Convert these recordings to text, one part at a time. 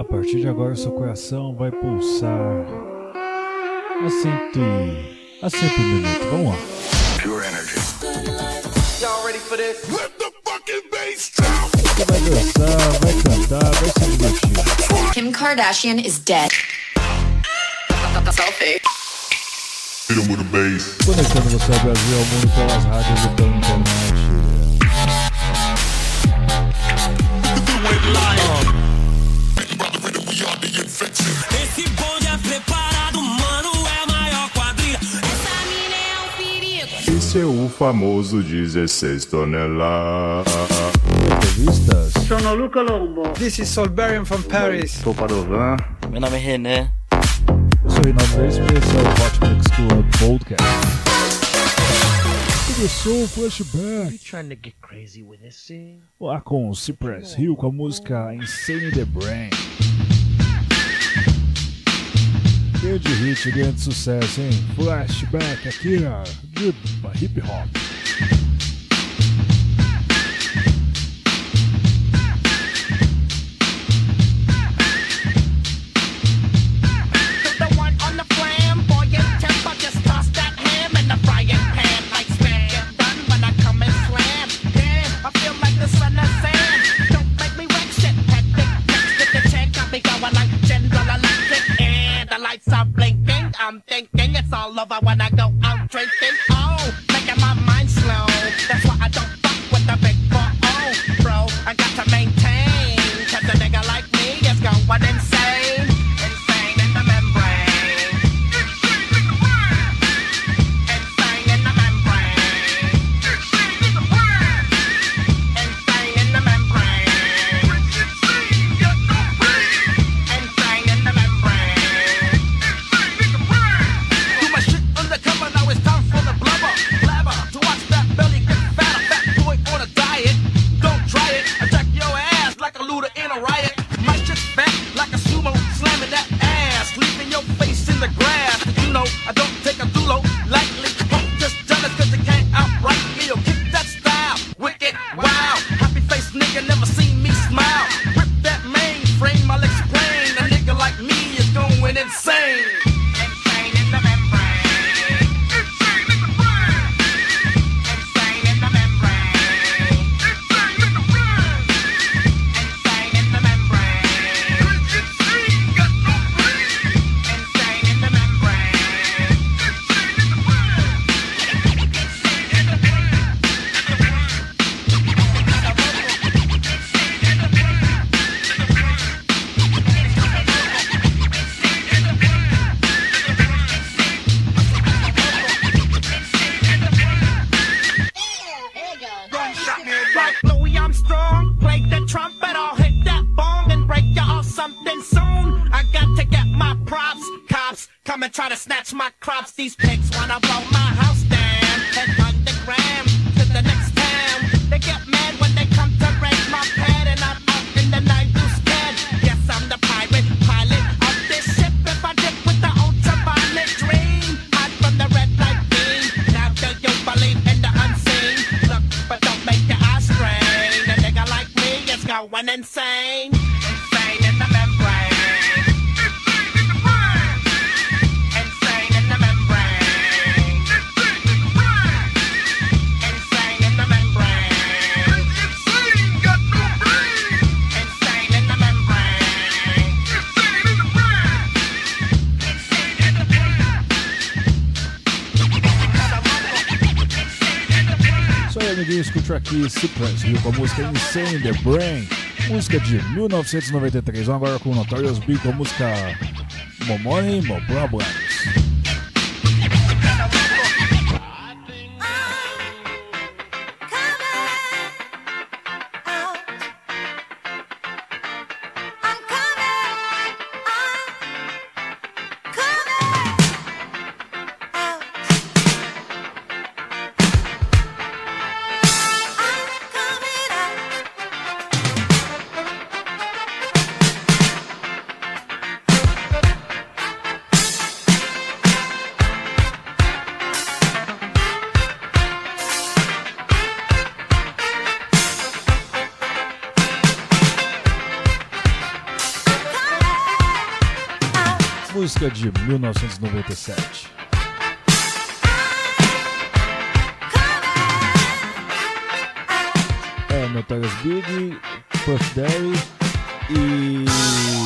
A partir de agora, seu coração vai pulsar a 100, a minuto. Vamos lá. Pure energy. Y'all ready for this? Let the fucking bass drop. Você vai dançar, vai cantar, vai se divertir. Kim Kardashian is dead. Selfie. Conectando você ao Brasil ao mundo pelas rádios e pela internet. Esse bonde é preparado, mano, é maior quadrilha. Essa mina é um perigo. Esse é o famoso 16 toneladas. Entrevistas. Sono Luca Lombo. This is Solberian from Paris. Sou Padovan. Meu nome é René. Eu sou Reinaldo Reis e esse é o Hot Mix Club Podcast começou o flashback. Lá com Cypress Hill com a música Insane the Brain de hit, grande sucesso, hein? Flashback aqui, ó, de hip hop. Chapultepec. se transviu com a música Insane in the Brain, música de 1993. Vamos agora com o Notorious B com a música Momoni Mo Problems. Música de 1997. É Notorious Big, Puff Daddy e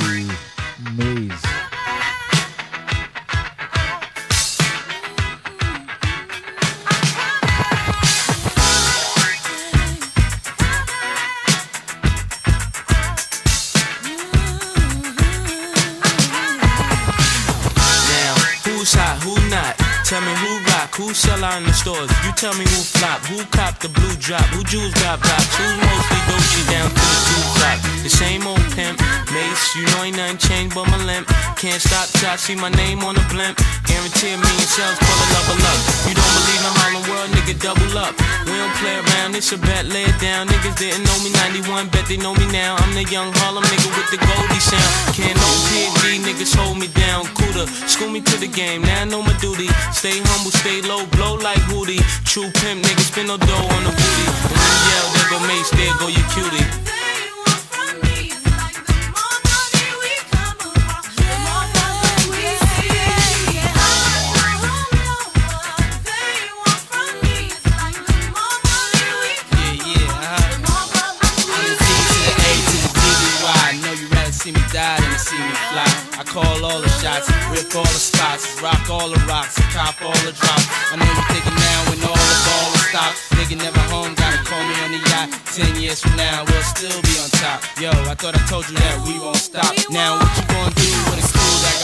stores. You tell me who flop, who cop the blue drop, who jewels got blocks, who's mostly Dolce down to the two drop. The same old pimp, mace, you know ain't nothing changed but my limp. Can't stop till I see my name on the blimp. Guarantee a million shells pull a level up. You don't believe in Harlem World, nigga, double up. We don't play around, it's a bet, lay it down. Niggas didn't know me 91, bet they know me now. I'm the young Harlem nigga with the Goldie sound. Can't no PhD, niggas hold me down. Cooler, school me to the game, now I know my duty. Stay humble, stay low, blow like Hootie. True pimp, nigga, spin no dough on the booty. When you yell, there go Mace, there go your cutie. All the spots, rock all the rocks, cop all the drops. I know you're thinking now when all the ball is stopped. Nigga never home, gotta call me on the yacht. Ten years from now, we'll still be on top. Yo, I thought I told you that we won't stop. Now what you gonna do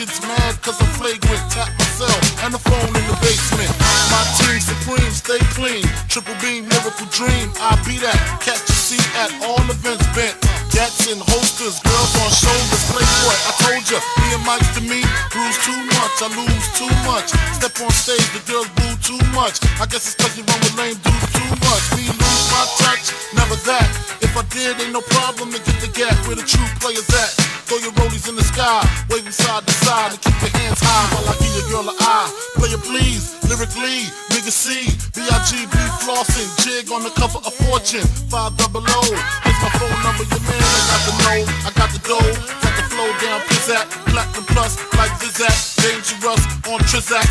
Agents mad cause I'm flagrant. Tap myself and the phone in the basement. My team supreme, stay clean. Triple beam, miracle dream. I be that. Catch a seat at all events bent. Gats and holsters, girls on shoulders. Playboy, I told ya, me and Mike's to me. Bruise too much, I lose too much. Step on stage, the girls boo too much. I guess it's cause you run with lame dudes too much. Me side to keep your hands high while I give your girl an eye. Play it please, lyrically, nigga C, B-I-G-B flossing, jig on the cover of Fortune, 5 double O. Here's my phone number, your man, I got the know, I got the dough, got the flow down, pizzat, platinum plus, like Zizak, dangerous on Trizak,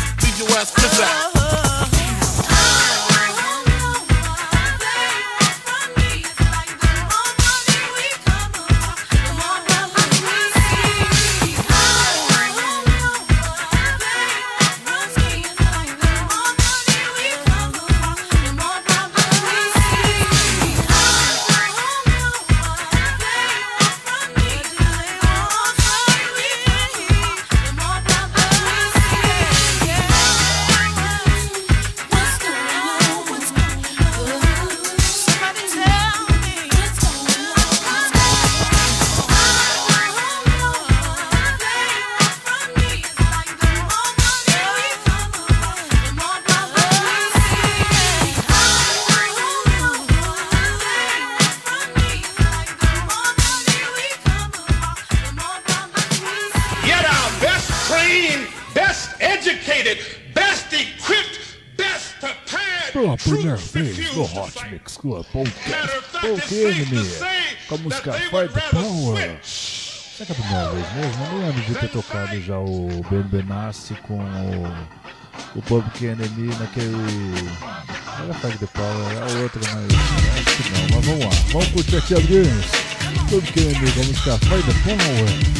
Folk Enemy com a música Fight the Power. Será que é a primeira vez mesmo? Eu lembro de ter tocado já o Ben Benassi com o, o Public naquele. Não era Fight the Power, era outra, mas acho que não. Mas vamos lá, vamos curtir aqui, Adrianos. Public Enemy com a música Fight the Power.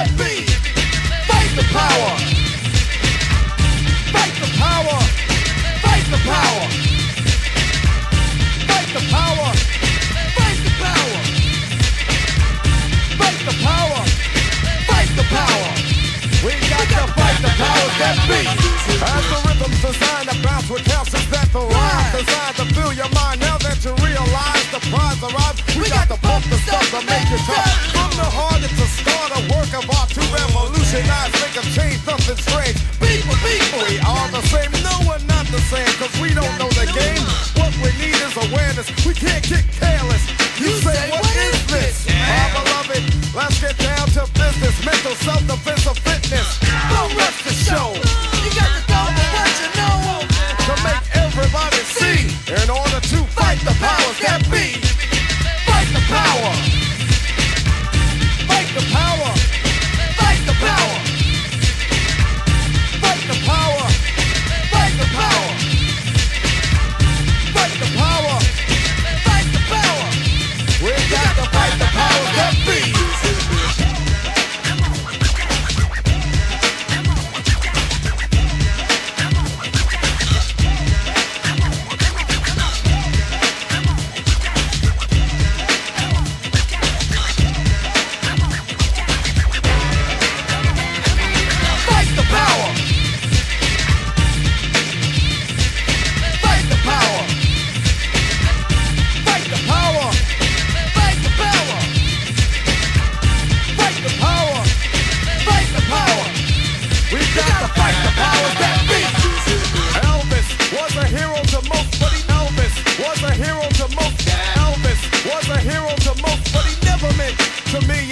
and I think I've something strange. People, people, we all the same, no one not the same. Cause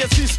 Just.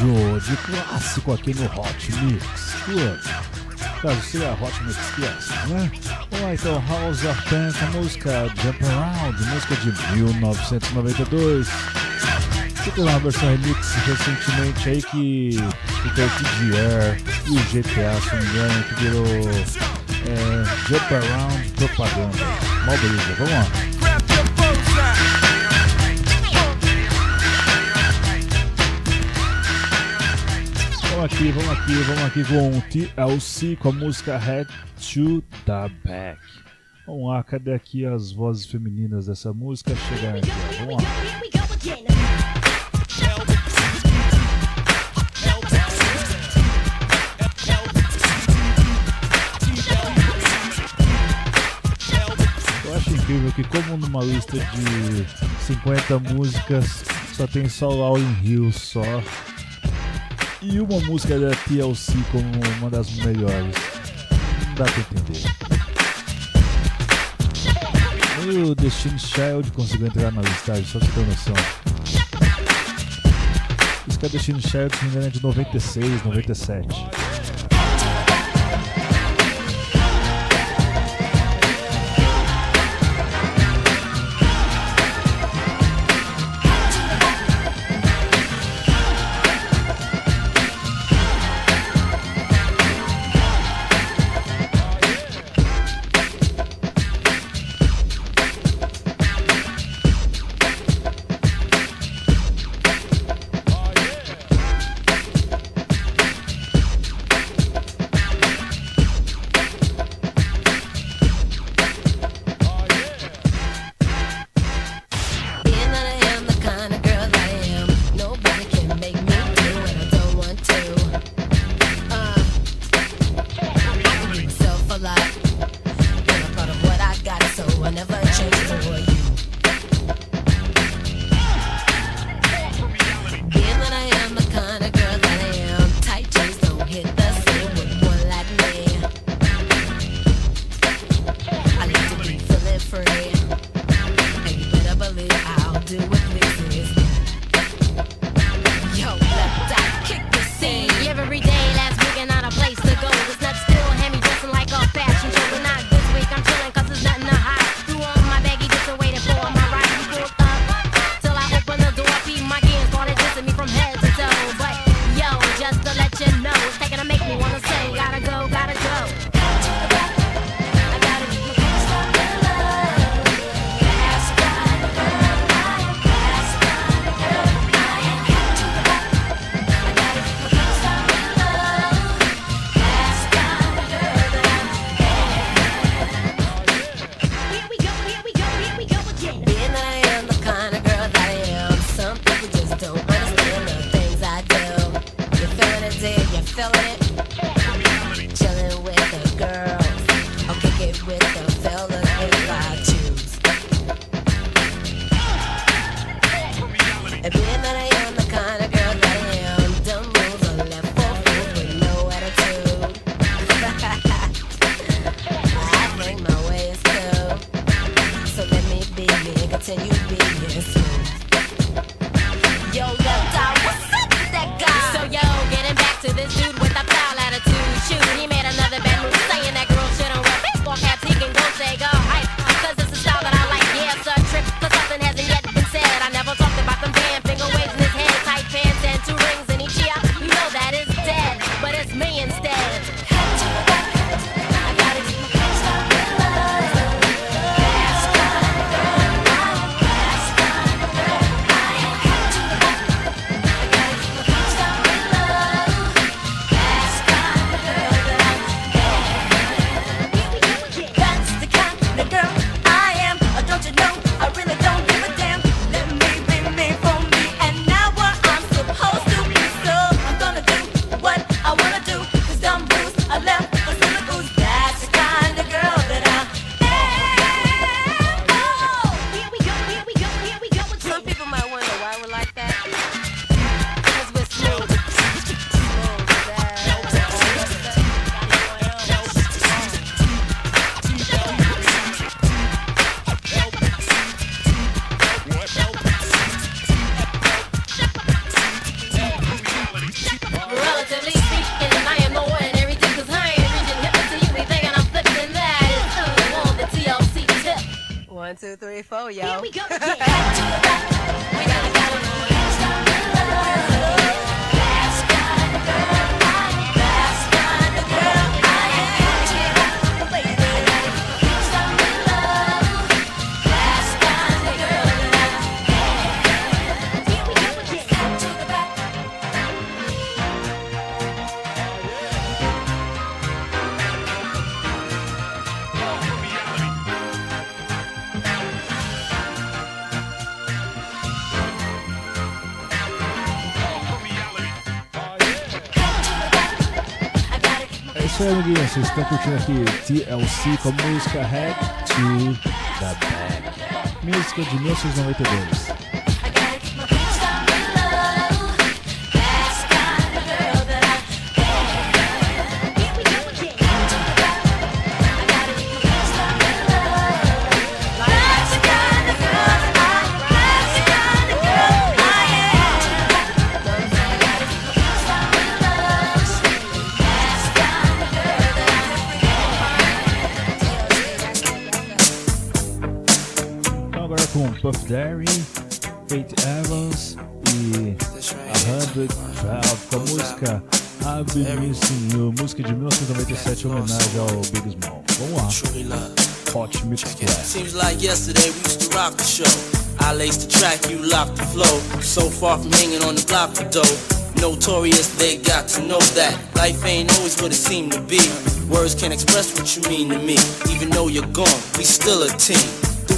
Episódio de clássico aqui no Hot Mix Club. Caso seja Hot Mix Classic, né? Vamos lá então, House of Pain a música Jump Around, música de 1992. Que uma versão remix recentemente aí que o TGR e o GTA, se não me engano, que virou é, Jump Around propaganda. Mó beleza, vamos lá. Vamos aqui, vamos aqui, vamos aqui com o TLC com a música Head to the Back. Vamos lá, cadê aqui as vozes femininas dessa música? Chegar aqui, ó. vamos lá. Eu acho incrível que como numa lista de 50 músicas só tem só Lauryn Hill só e uma música da TLC como uma das melhores. Não dá pra entender. Nem o Destiny Child conseguiu entrar na listagem, só pra ter noção. Isso que é Destiny Child, se não me engano, é de 96, 97. We go isso Vocês estão curtindo aqui TLC com a música Head to the Back. Música de 1992. Puff Daddy, Faith Evans e a Hundred Twelve com a música I've Been Missing You, música de 1997 em homenagem ao Big Small. Vamos lá. Hot Mix. Seems like yesterday we used to rock the show. I laced the track, you locked the flow. So far from hanging on the block for dough. Notorious, they got to know that life ain't always what it seemed to be. Words can't express what you mean to me. Even though you're gone, we still a team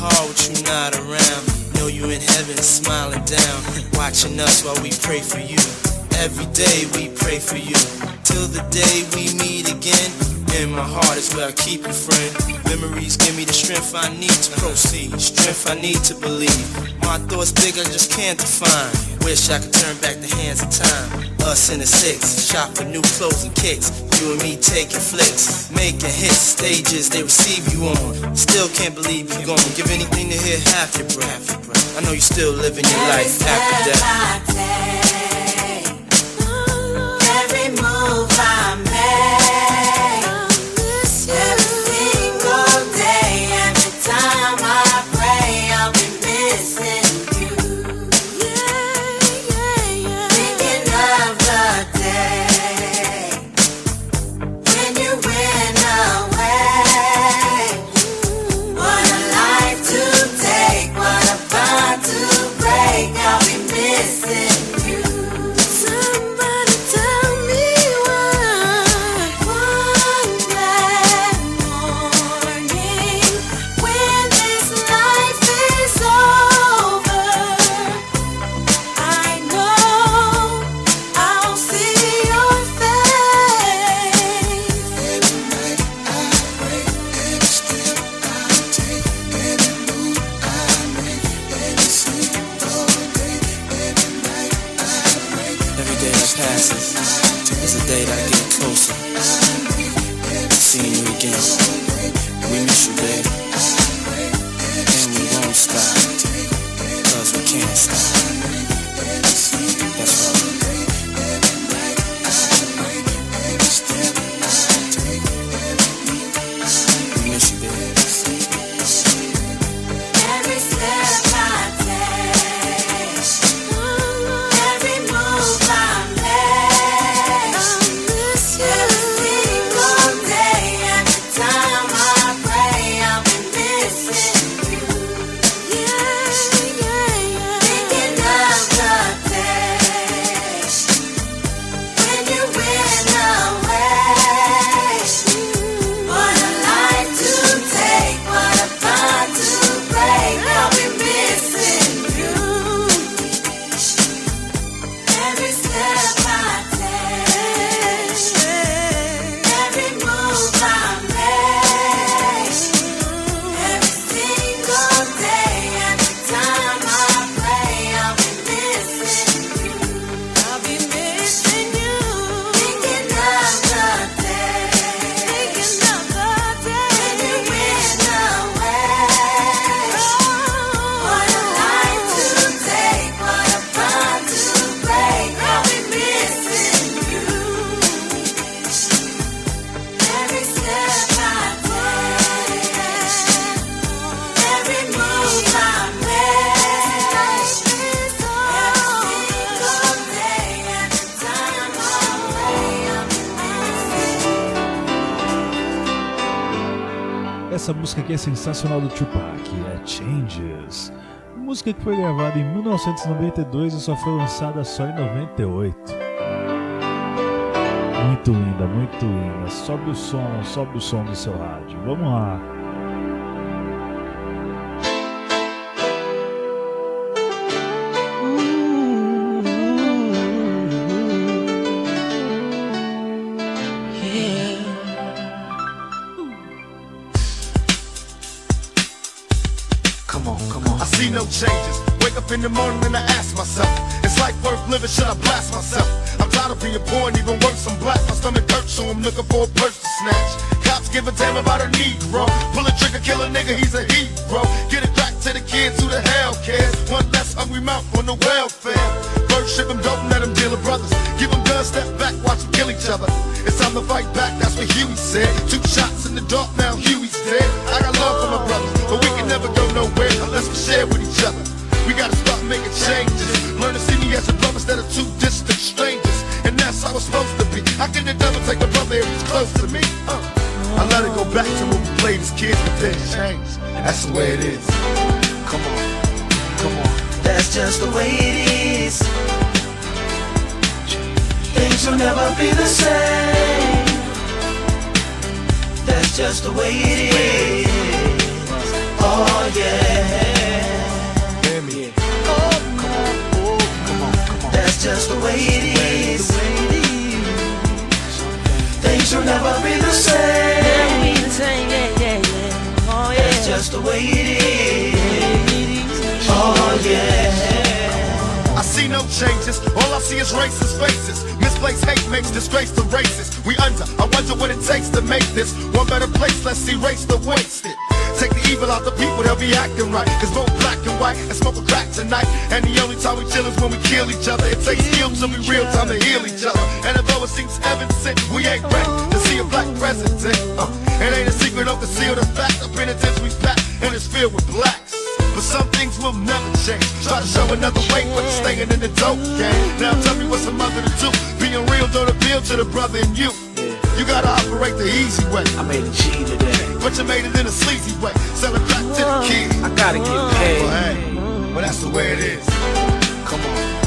Not around. Know you in heaven smiling down, watching us while we pray for you. Every day we pray for you, till the day we meet again. In my heart is where I keep you, friend. Memories give me the strength I need to proceed, strength I need to believe. My thoughts big, I just can't define. Wish I could turn back the hands of time. Us in the six, shop for new clothes and kicks. You and me taking flicks, making hits, stages they receive you on. Still can't believe you gone. Give anything to hear half your breath. I know you still living your life after death. Sensacional do Tupac, é Changes. Música que foi gravada em 1992 e só foi lançada só em 98. Muito linda, muito linda. Sobe o som, sobe o som do seu rádio. Vamos lá. Being and even worse, I'm black. My stomach hurts, so I'm looking for a purse to snatch. Cops give a damn about a Negro. Pull a trigger, kill a nigga, he's a hero. Get it back to the kids who the hell cares. One less hungry mouth on the welfare. First ship them, don't let them deal with brothers. Give them guns, step back, watch them kill each other. It's time to fight back, that's what Huey said. Two shots in the dark, now Huey's dead. I got love for my brothers, but we can never go nowhere unless we share with each other. We gotta start making changes. Learn to see me as a brother instead of two distant strangers. How it's supposed to be. How can the devil take a brother if he's close to me? Uh. I let it go back to when we played as kids, but then changed. That's the way it is. Come on, come on. That's just the way it is. Things will never be the same. That's just the way it is. Oh yeah. Hear me. Oh, come on, oh, come on, come on. That's just the way it is. Things will never be the same. Oh, yeah. That's just the way it is. Oh yeah. I see no changes, all I see is racist faces. Misplaced hate makes disgrace to races. We under, I wonder what it takes to make this one better place. Let's erase the wasted. Take the evil out the people, they'll be acting right. Cause both black and white and smoke a crack tonight. And the only time we chill is when we kill each other. It takes skill to be real time to heal each other. And although it seems heaven sent, we ain't ready to see a black president. Uh, it ain't a secret, don't conceal the fact. The penitentiary's packed and it's filled with blacks. But some things will never change. Try to show another way, but you're staying in the dope game. Now tell me what's a mother to do. Being real don't appeal to the brother in you. You gotta operate the easy way. I made a G today. But you made it in a sleazy way. Sell it back to the uh-huh. kids. I gotta get paid. Well, hey, well, that's the way it is. Come on,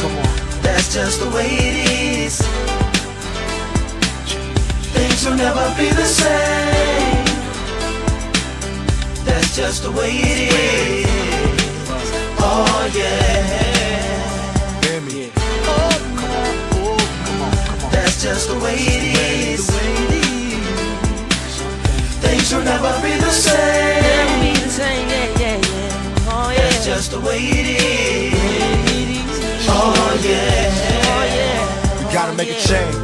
come on. That's just the way it is. Things will never be the same. That's just the way it is. Oh yeah. Hear me. Oh, come on. Oh, come on, come on. That's just the way it is things will never be the same. Never be the same, yeah, yeah, yeah. Oh, yeah. That's just the way it is. Oh, yeah. Oh, yeah. We gotta make a change.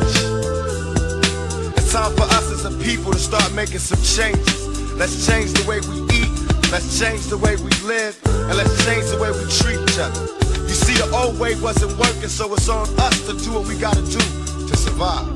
It's time for us as a people to start making some changes. Let's change the way we eat. Let's change the way we live. And let's change the way we treat each other. You see, the old way wasn't working, so it's on us to do what we gotta do to survive.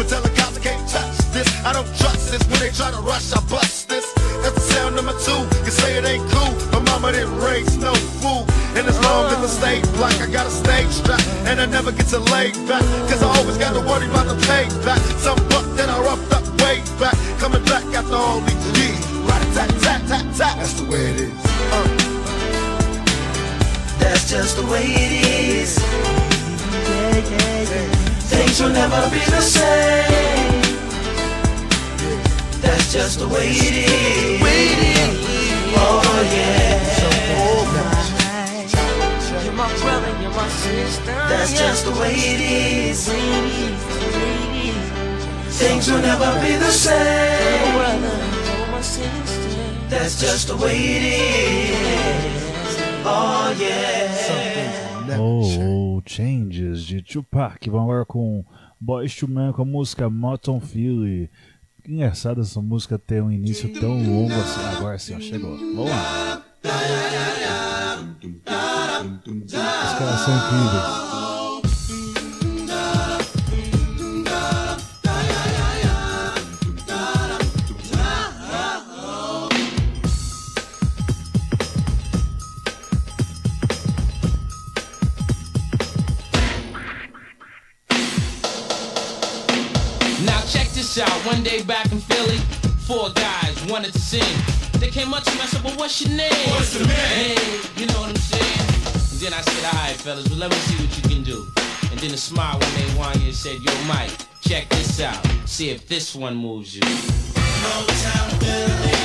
But tell the cops I can't touch this. I don't trust this. When they try to rush, I bust this. That's the sound number two. You say it ain't cool My mama didn't raise no fool. And as long as I stay black, I got a stage strap. And I never get to lay back. Cause I always got to worry about the payback. Some buck that I roughed up way back. Coming back after all these years. Right tat tat tat. That's the way it is. Uh. That's just the way it is. Yeah, yeah, yeah. Things will never be the same. That's just the way it is. Oh yeah. You're my brother, you're my sister. That's just the way it is. Things will never be the same. That's just the way it is. Oh yeah. Oh, Changes de Tupac. Vamos agora com Boys to Man com a música Moton Philly. Engraçado essa música ter um início tão longo assim. Agora sim, ó, chegou. Vamos lá. Os caras são incríveis. Out. One day back in Philly, four guys wanted to sing. They came up to me, I said, well, what's your name? What's the name? Hey, you know what I'm saying? And then I said, all right, fellas, well, let me see what you can do. And then a smile when they want you said, yo, Mike, check this out. See if this one moves you. Motown Philly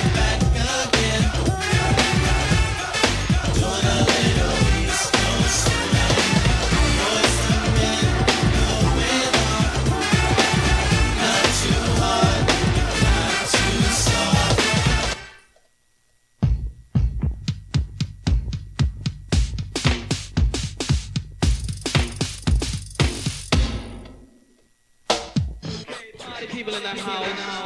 people in the house.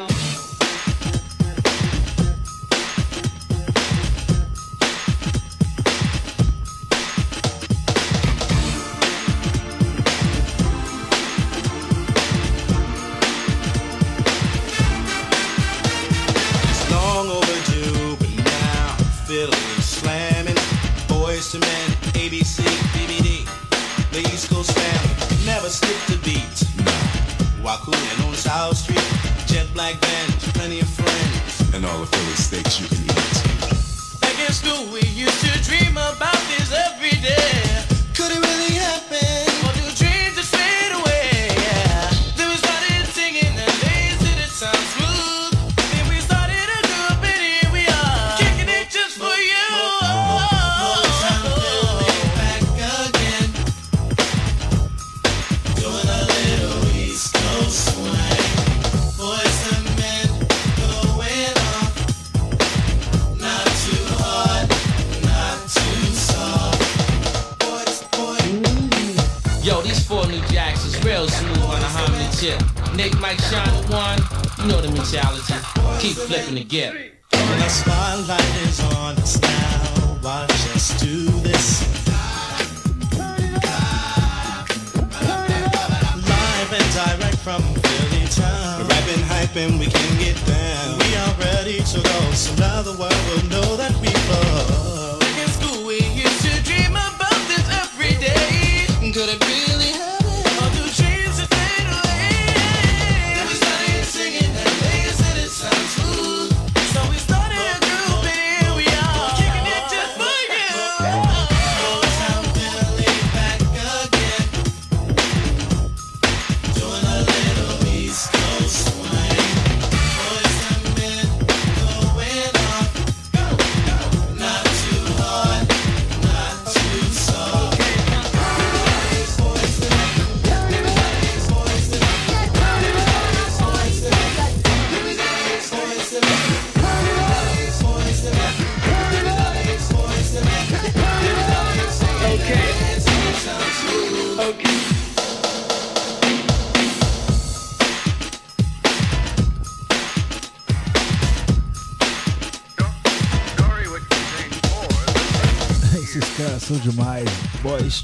Could it really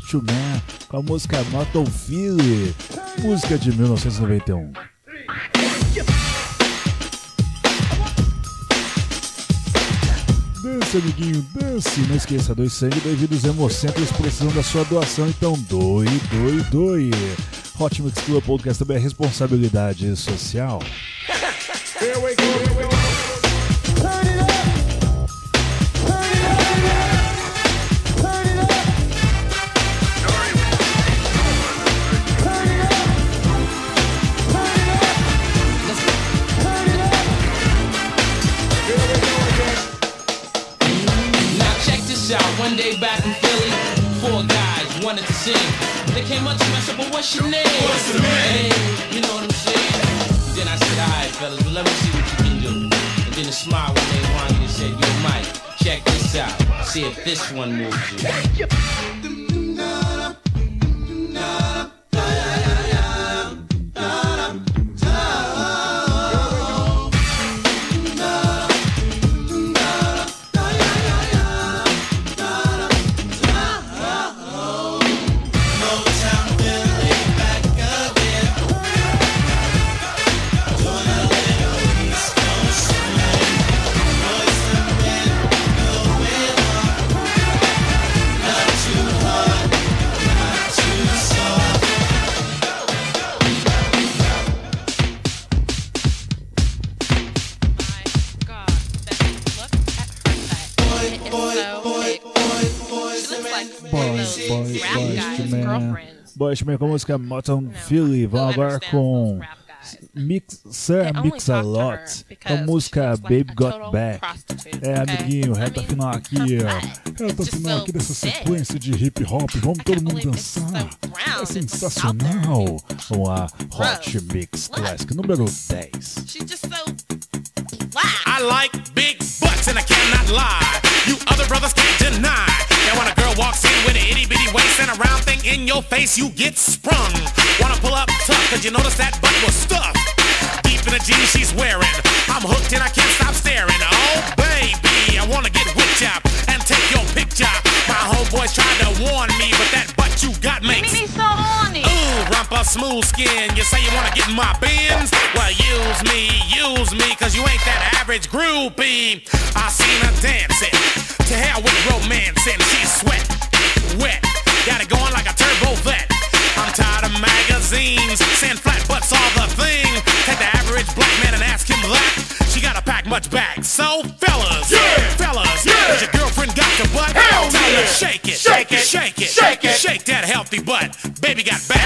to Man com a música Not on música de 1991. Dance, amiguinho, dance. Não esqueça, dois sangue, bem-vindos Hemocentros precisam da sua doação, então doe, doe, doe. Hot Mix Club Podcast também é responsabilidade social. Wanted to sing. They came up to me, I said, well, what's your name? What's the name? Hey, you know what I'm saying? Then I said, all right, fellas, well, let me see what you can do. And then a smile when they want you said, yo, Mike, check this out. See if this one moves you. Men com a música Motown Philly. Vamos agora com Mix, Sir Mix a Lot. a música Baby Got Back. É, amiguinho, I reta final aqui, ó. Reta final aqui dessa sequência de hip hop. Vamos todo mundo dançar. É sensacional. Vamos lá, Hot. Mix Classic número 10. She's just so I like big butts and I cannot lie. You other brothers can't deny. Walks in with an itty bitty waist and a round thing in your face, you get sprung. Wanna pull up tough, cause you notice that butt was stuffed. Deep in the jeans she's wearing. I'm hooked and I can't stop staring. Oh baby, I wanna get with ya and take your picture. My homeboys tried to warn me, but that butt you got makes me so horny. Ooh, rumpa smooth skin. You say you wanna get in my bins? Well, use me, use me, cause you ain't that average groupie. I seen her dancing. To hell with romancing. She's sweat, wet. Got it going like a turbo vet. I'm tired of magazines. Saying flat butts all the thing. Take the average black man and ask him that. She gotta pack much back. So, fellas, yeah, fellas, has your girlfriend got your butt? Hell Tell her yeah. shake it, Shake it. shake it, Shake it. shake that healthy butt. Baby got back.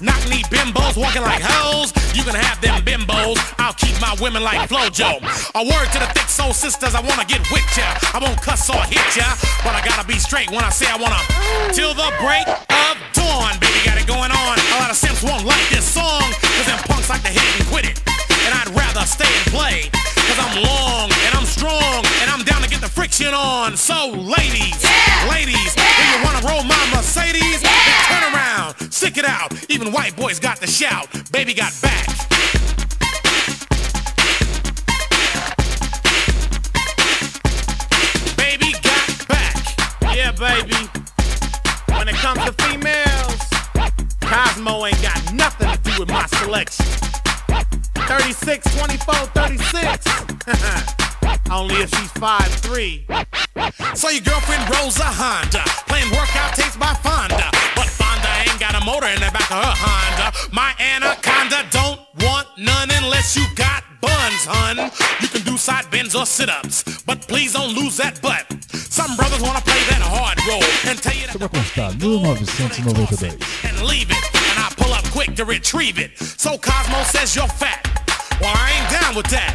Knock knee bimbos walking like hoes. You can have them bimbos. I'll keep my women like Flo-Jo. A word to the thick soul sisters, I wanna get with ya. I won't cuss or hit ya, but I gotta be straight when I say I wanna. Till the break of dawn, baby, got it going on. A lot of simps won't like this song, cause them punks like to hit it and quit it. And I'd rather stay and play, cause I'm long and I'm strong, get the friction on. So, ladies, ladies, if you wanna roll my Mercedes, then turn around, stick it out. Even white boys got the shout. Baby got back. Baby got back. Yeah, baby. When it comes to females, Cosmo ain't got nothing to do with my selection. 36, 24, 36. Only if she's 5'3. So your girlfriend rolls a Honda, playing workout tapes by Fonda. But Fonda ain't got a motor in the back of her Honda. My anaconda don't want none unless you got buns, hun. You can do side bends or sit-ups, but please don't lose that butt. Some brothers wanna play that hard role and tell you that Só pra constar, 1992. and leave it. And I pull up quick to retrieve it. So Cosmo says you're fat. Well, I ain't down with that.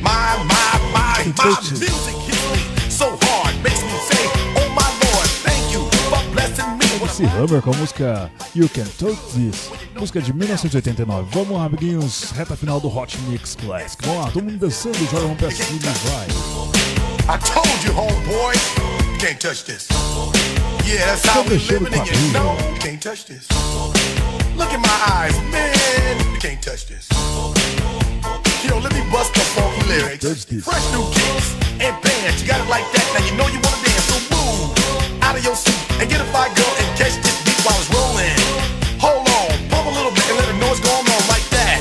My, my, my, my music MC Hammer com a música You Can Touch This, música de 1989. Vamos lá, amiguinhos, reta final do Hot Mix Classic. Vamos lá, todo mundo dançando, joga mão pra cima e vai. I told you, homeboy, you can't touch this. Yeah, that's how we living, and you know you can't touch this. Look in my eyes, man, you can't touch this. Yo, let me bust the funky lyrics. Fresh new kicks and bands, you got it like that. Now you know you wanna dance, so move out of your seat and get a fire and catch this beat while it's rolling. Hold on, pump a little bit and let the noise go on like that,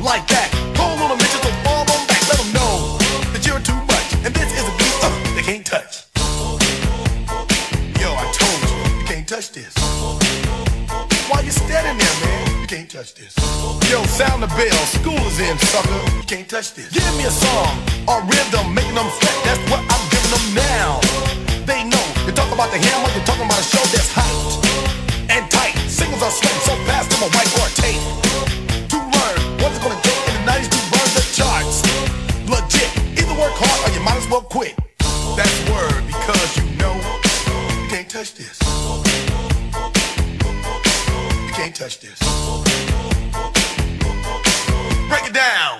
like that. Pull midgets back, know that you're too much. And this is a they can't touch. Yo, I told you, you can't touch this. Why you standing there, man? You can't touch this. Yo, sound the school is in, sucker. You can't touch this. Give me a song, a rhythm, making them sweat. That's what I'm giving them now. They know you talk about the hammer, you're talking about a show that's hot and tight. Singles are sweating so fast, I'm a white or a tape. To learn what's it gonna take in the 90s to burn the charts. Legit, either work hard or you might as well quit. That's word because you know you can't touch this. You can't touch this. Break it down.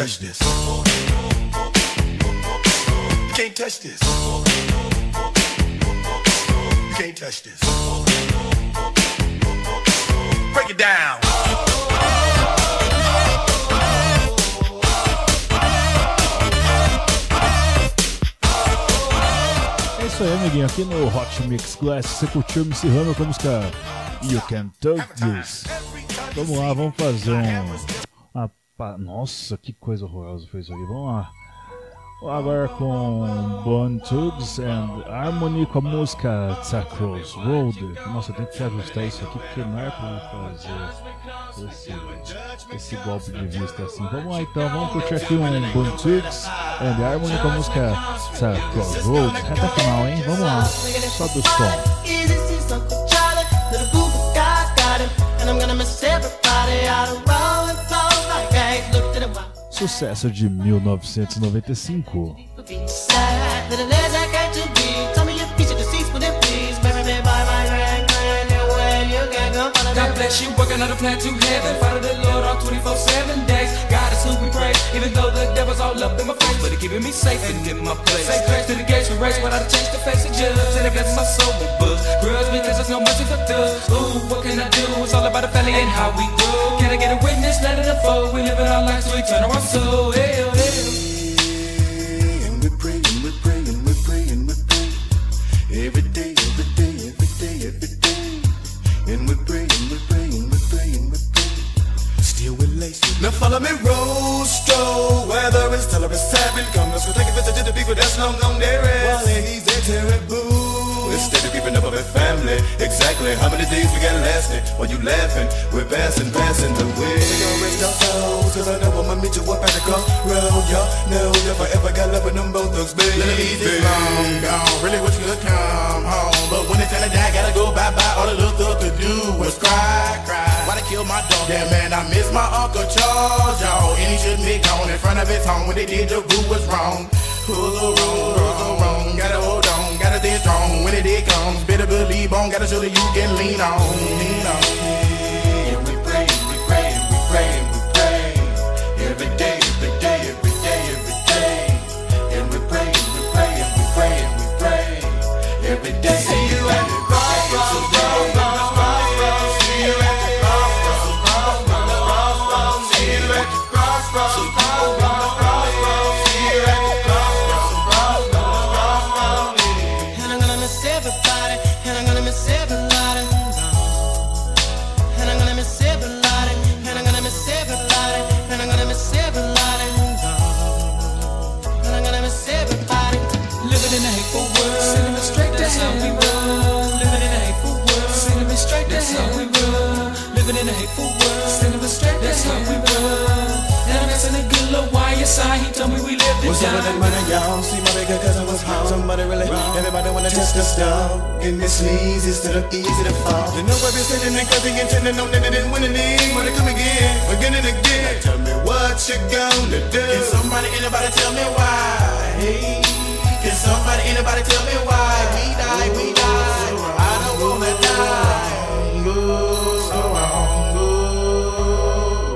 Touch this. You can't touch this. You can't touch this. Break it down. É isso aí, amiguinho. Aqui no Hot Mix Class, você curtiu MC Hammer com a música You Can Touch This. Vamos lá, vamos fazer um. uma pa- Nossa, que coisa horrorosa foi isso aqui. Vamos lá. Agora com Bone Tugs and Harmony com a música Cross Road. Nossa, tenho que ajustar isso aqui porque não é pra fazer esse, esse golpe de vista assim. Vamos lá então, vamos curtir aqui um Bone Tugs and Harmony com a música Cross Road. Até final, hein? Vamos lá, só do som. Can't go follow God the bless you, working on a plan to heaven. Follow the Lord on 24 7 days. God is who we praise, even though the devil's all up in my face. But he keeping me safe and in my place. Say grace to the gates we race without a change to face the judge. And it blesses my soul with books. Grudge because there's no mercy for thugs. Ooh, what can I do? It's all about the family and how we grow. Can I get a witness? Let it unfold. We living our lives to eternal our soul. Hell, oh, hell. We're praying. Every day, every day, every day, every day. And we're praying, we're praying, Now follow me, Rosto. Whether it's tell or it's savage, come let's go take a visit to the people that's long gone there. While he's a terrible. Instead of keeping up with family, exactly how many days we got lasting? While you laughing, we're passing, passing the way. We gon' rest our souls, cause I know I'ma meet you up at the crossroad. Y'all know if I ever got love with them both thugs, baby. It's long gone, really wish you could come home. But when it's time to die, gotta go bye-bye. All the little thug could do was cry, cry. Why they kill my dog? Yeah, man, I miss my Uncle Charles, y'all. And he shouldn't be gone in front of his home. When they did, the rule was wrong. Who's so wrong, who's so wrong? Gotta hold on, gotta stay strong. When it day comes, better believe on. Gotta show that you can lean on, lean on. A hateful world. Standing with that's how we run. And I'm asking a good little YSI, he told me we live the What's up with that money, y'all? See my bigger cousin was home. Somebody really, everybody wanna test the stuff. And this is to the easy to fall. You know I've been sitting and cause he intending on that it didn't win any. Wanna come again, again and again. Now tell me what you gonna do. Can somebody, anybody tell me why? Hey, can somebody, anybody tell me why? We die, we die. I don't wanna die. Go so wrong, go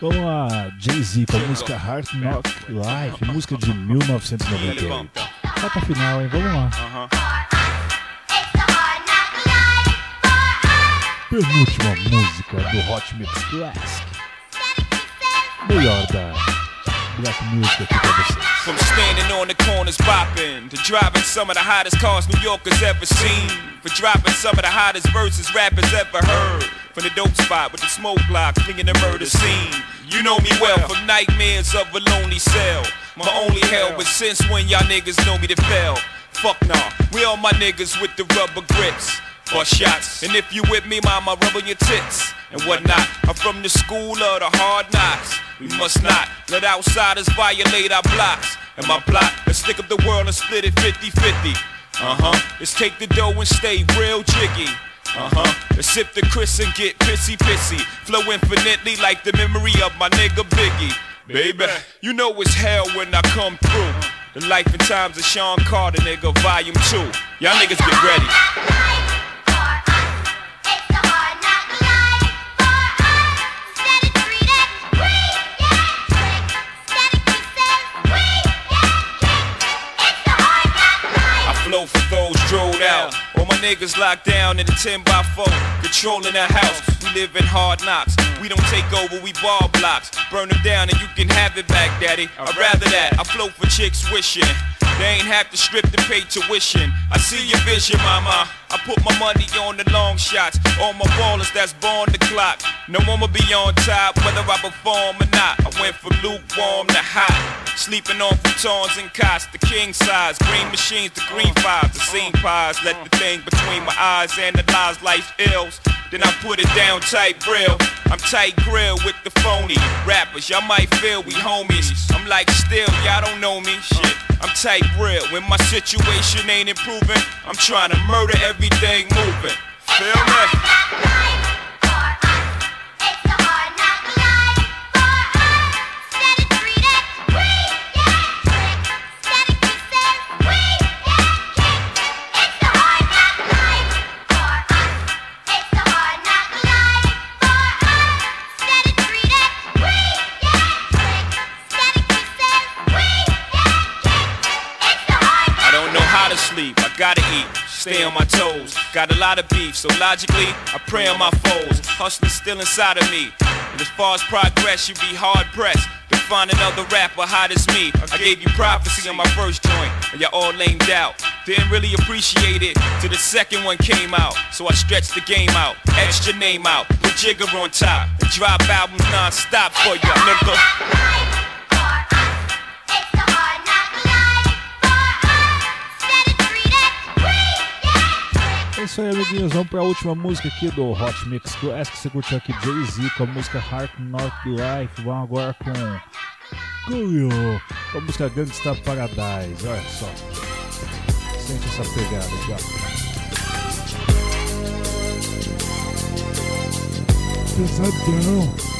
Vamos lá, Jay-Z com a música Heart Knock Life, música de 1998. Rota final, hein? Vamos lá. Penúltima música do Hot Mix Classic. Melhor da. From standing on the corners bopping to driving some of the hottest cars New Yorkers ever seen. For dropping some of the hottest verses rappers ever heard. From the dope spot with the smoke block, flinging the murder scene. You know me well from nightmares of a lonely cell. My only hell, but since when y'all niggas know me to fail? Fuck nah, we all my niggas with the rubber grips. for shots, and if you with me, mama, rub on your tits and whatnot. I'm from the school of the hard knocks. We must not let outsiders violate our blocks. And my plot is stick up the world and split it 50-50. Uh-huh. Let's take the dough and stay real jiggy. Uh-huh. Sip the Cris and get pissy pissy. Flow infinitely like the memory of my nigga Biggie. Baby, you know it's hell when I come through. The life and times of Sean Carter, nigga, volume 2. Y'all niggas get ready. I flow for out. All my niggas locked down in a 10 by 4, controlling the house. We live in hard knocks. We don't take over, we ball blocks. Burn them down and you can have it back, daddy. I'd rather that. I flow for chicks wishing. They ain't have to strip to pay tuition. I see your vision, mama. I put my money on the long shots. All my ballers that's born the clock. No one will be on top, whether I perform or not. I went from lukewarm to hot. Sleeping on futons and cots, the king size. Green machines, the green fives, the scene pies. Let the thing between my eyes analyze life's ills. Then I put it down tight grill. I'm tight grill with the phony rappers. Y'all might feel we homies. I'm like still, y'all don't know me. Shit, I'm tight real. When my situation ain't improving, I'm trying to murder everything moving. Feel me? Stay on my toes. Got a lot of beef, so logically, I pray on my foes. Hustling still inside of me. And as far as progress, you be hard pressed to find another rapper hot as me. I gave you prophecy on my first joint, and y'all all lamed out. Didn't really appreciate it till the second one came out. So I stretched the game out, etched your name out, put Jigga on top, and drop albums non-stop for ya, nigga. É isso aí, amiguinhos. Vamos pra última música aqui do Hot Mix Classic. Você curtiu aqui Jay-Z com a música Heart Knock Life. Vamos agora com Coolio, com a música Gangsta Paradise. Olha só. Sente essa pegada aqui, ó. Pesadão.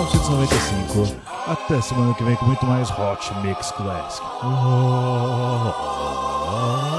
1995. Até semana que vem com muito mais Hot Mix Classic. Oh, oh, oh.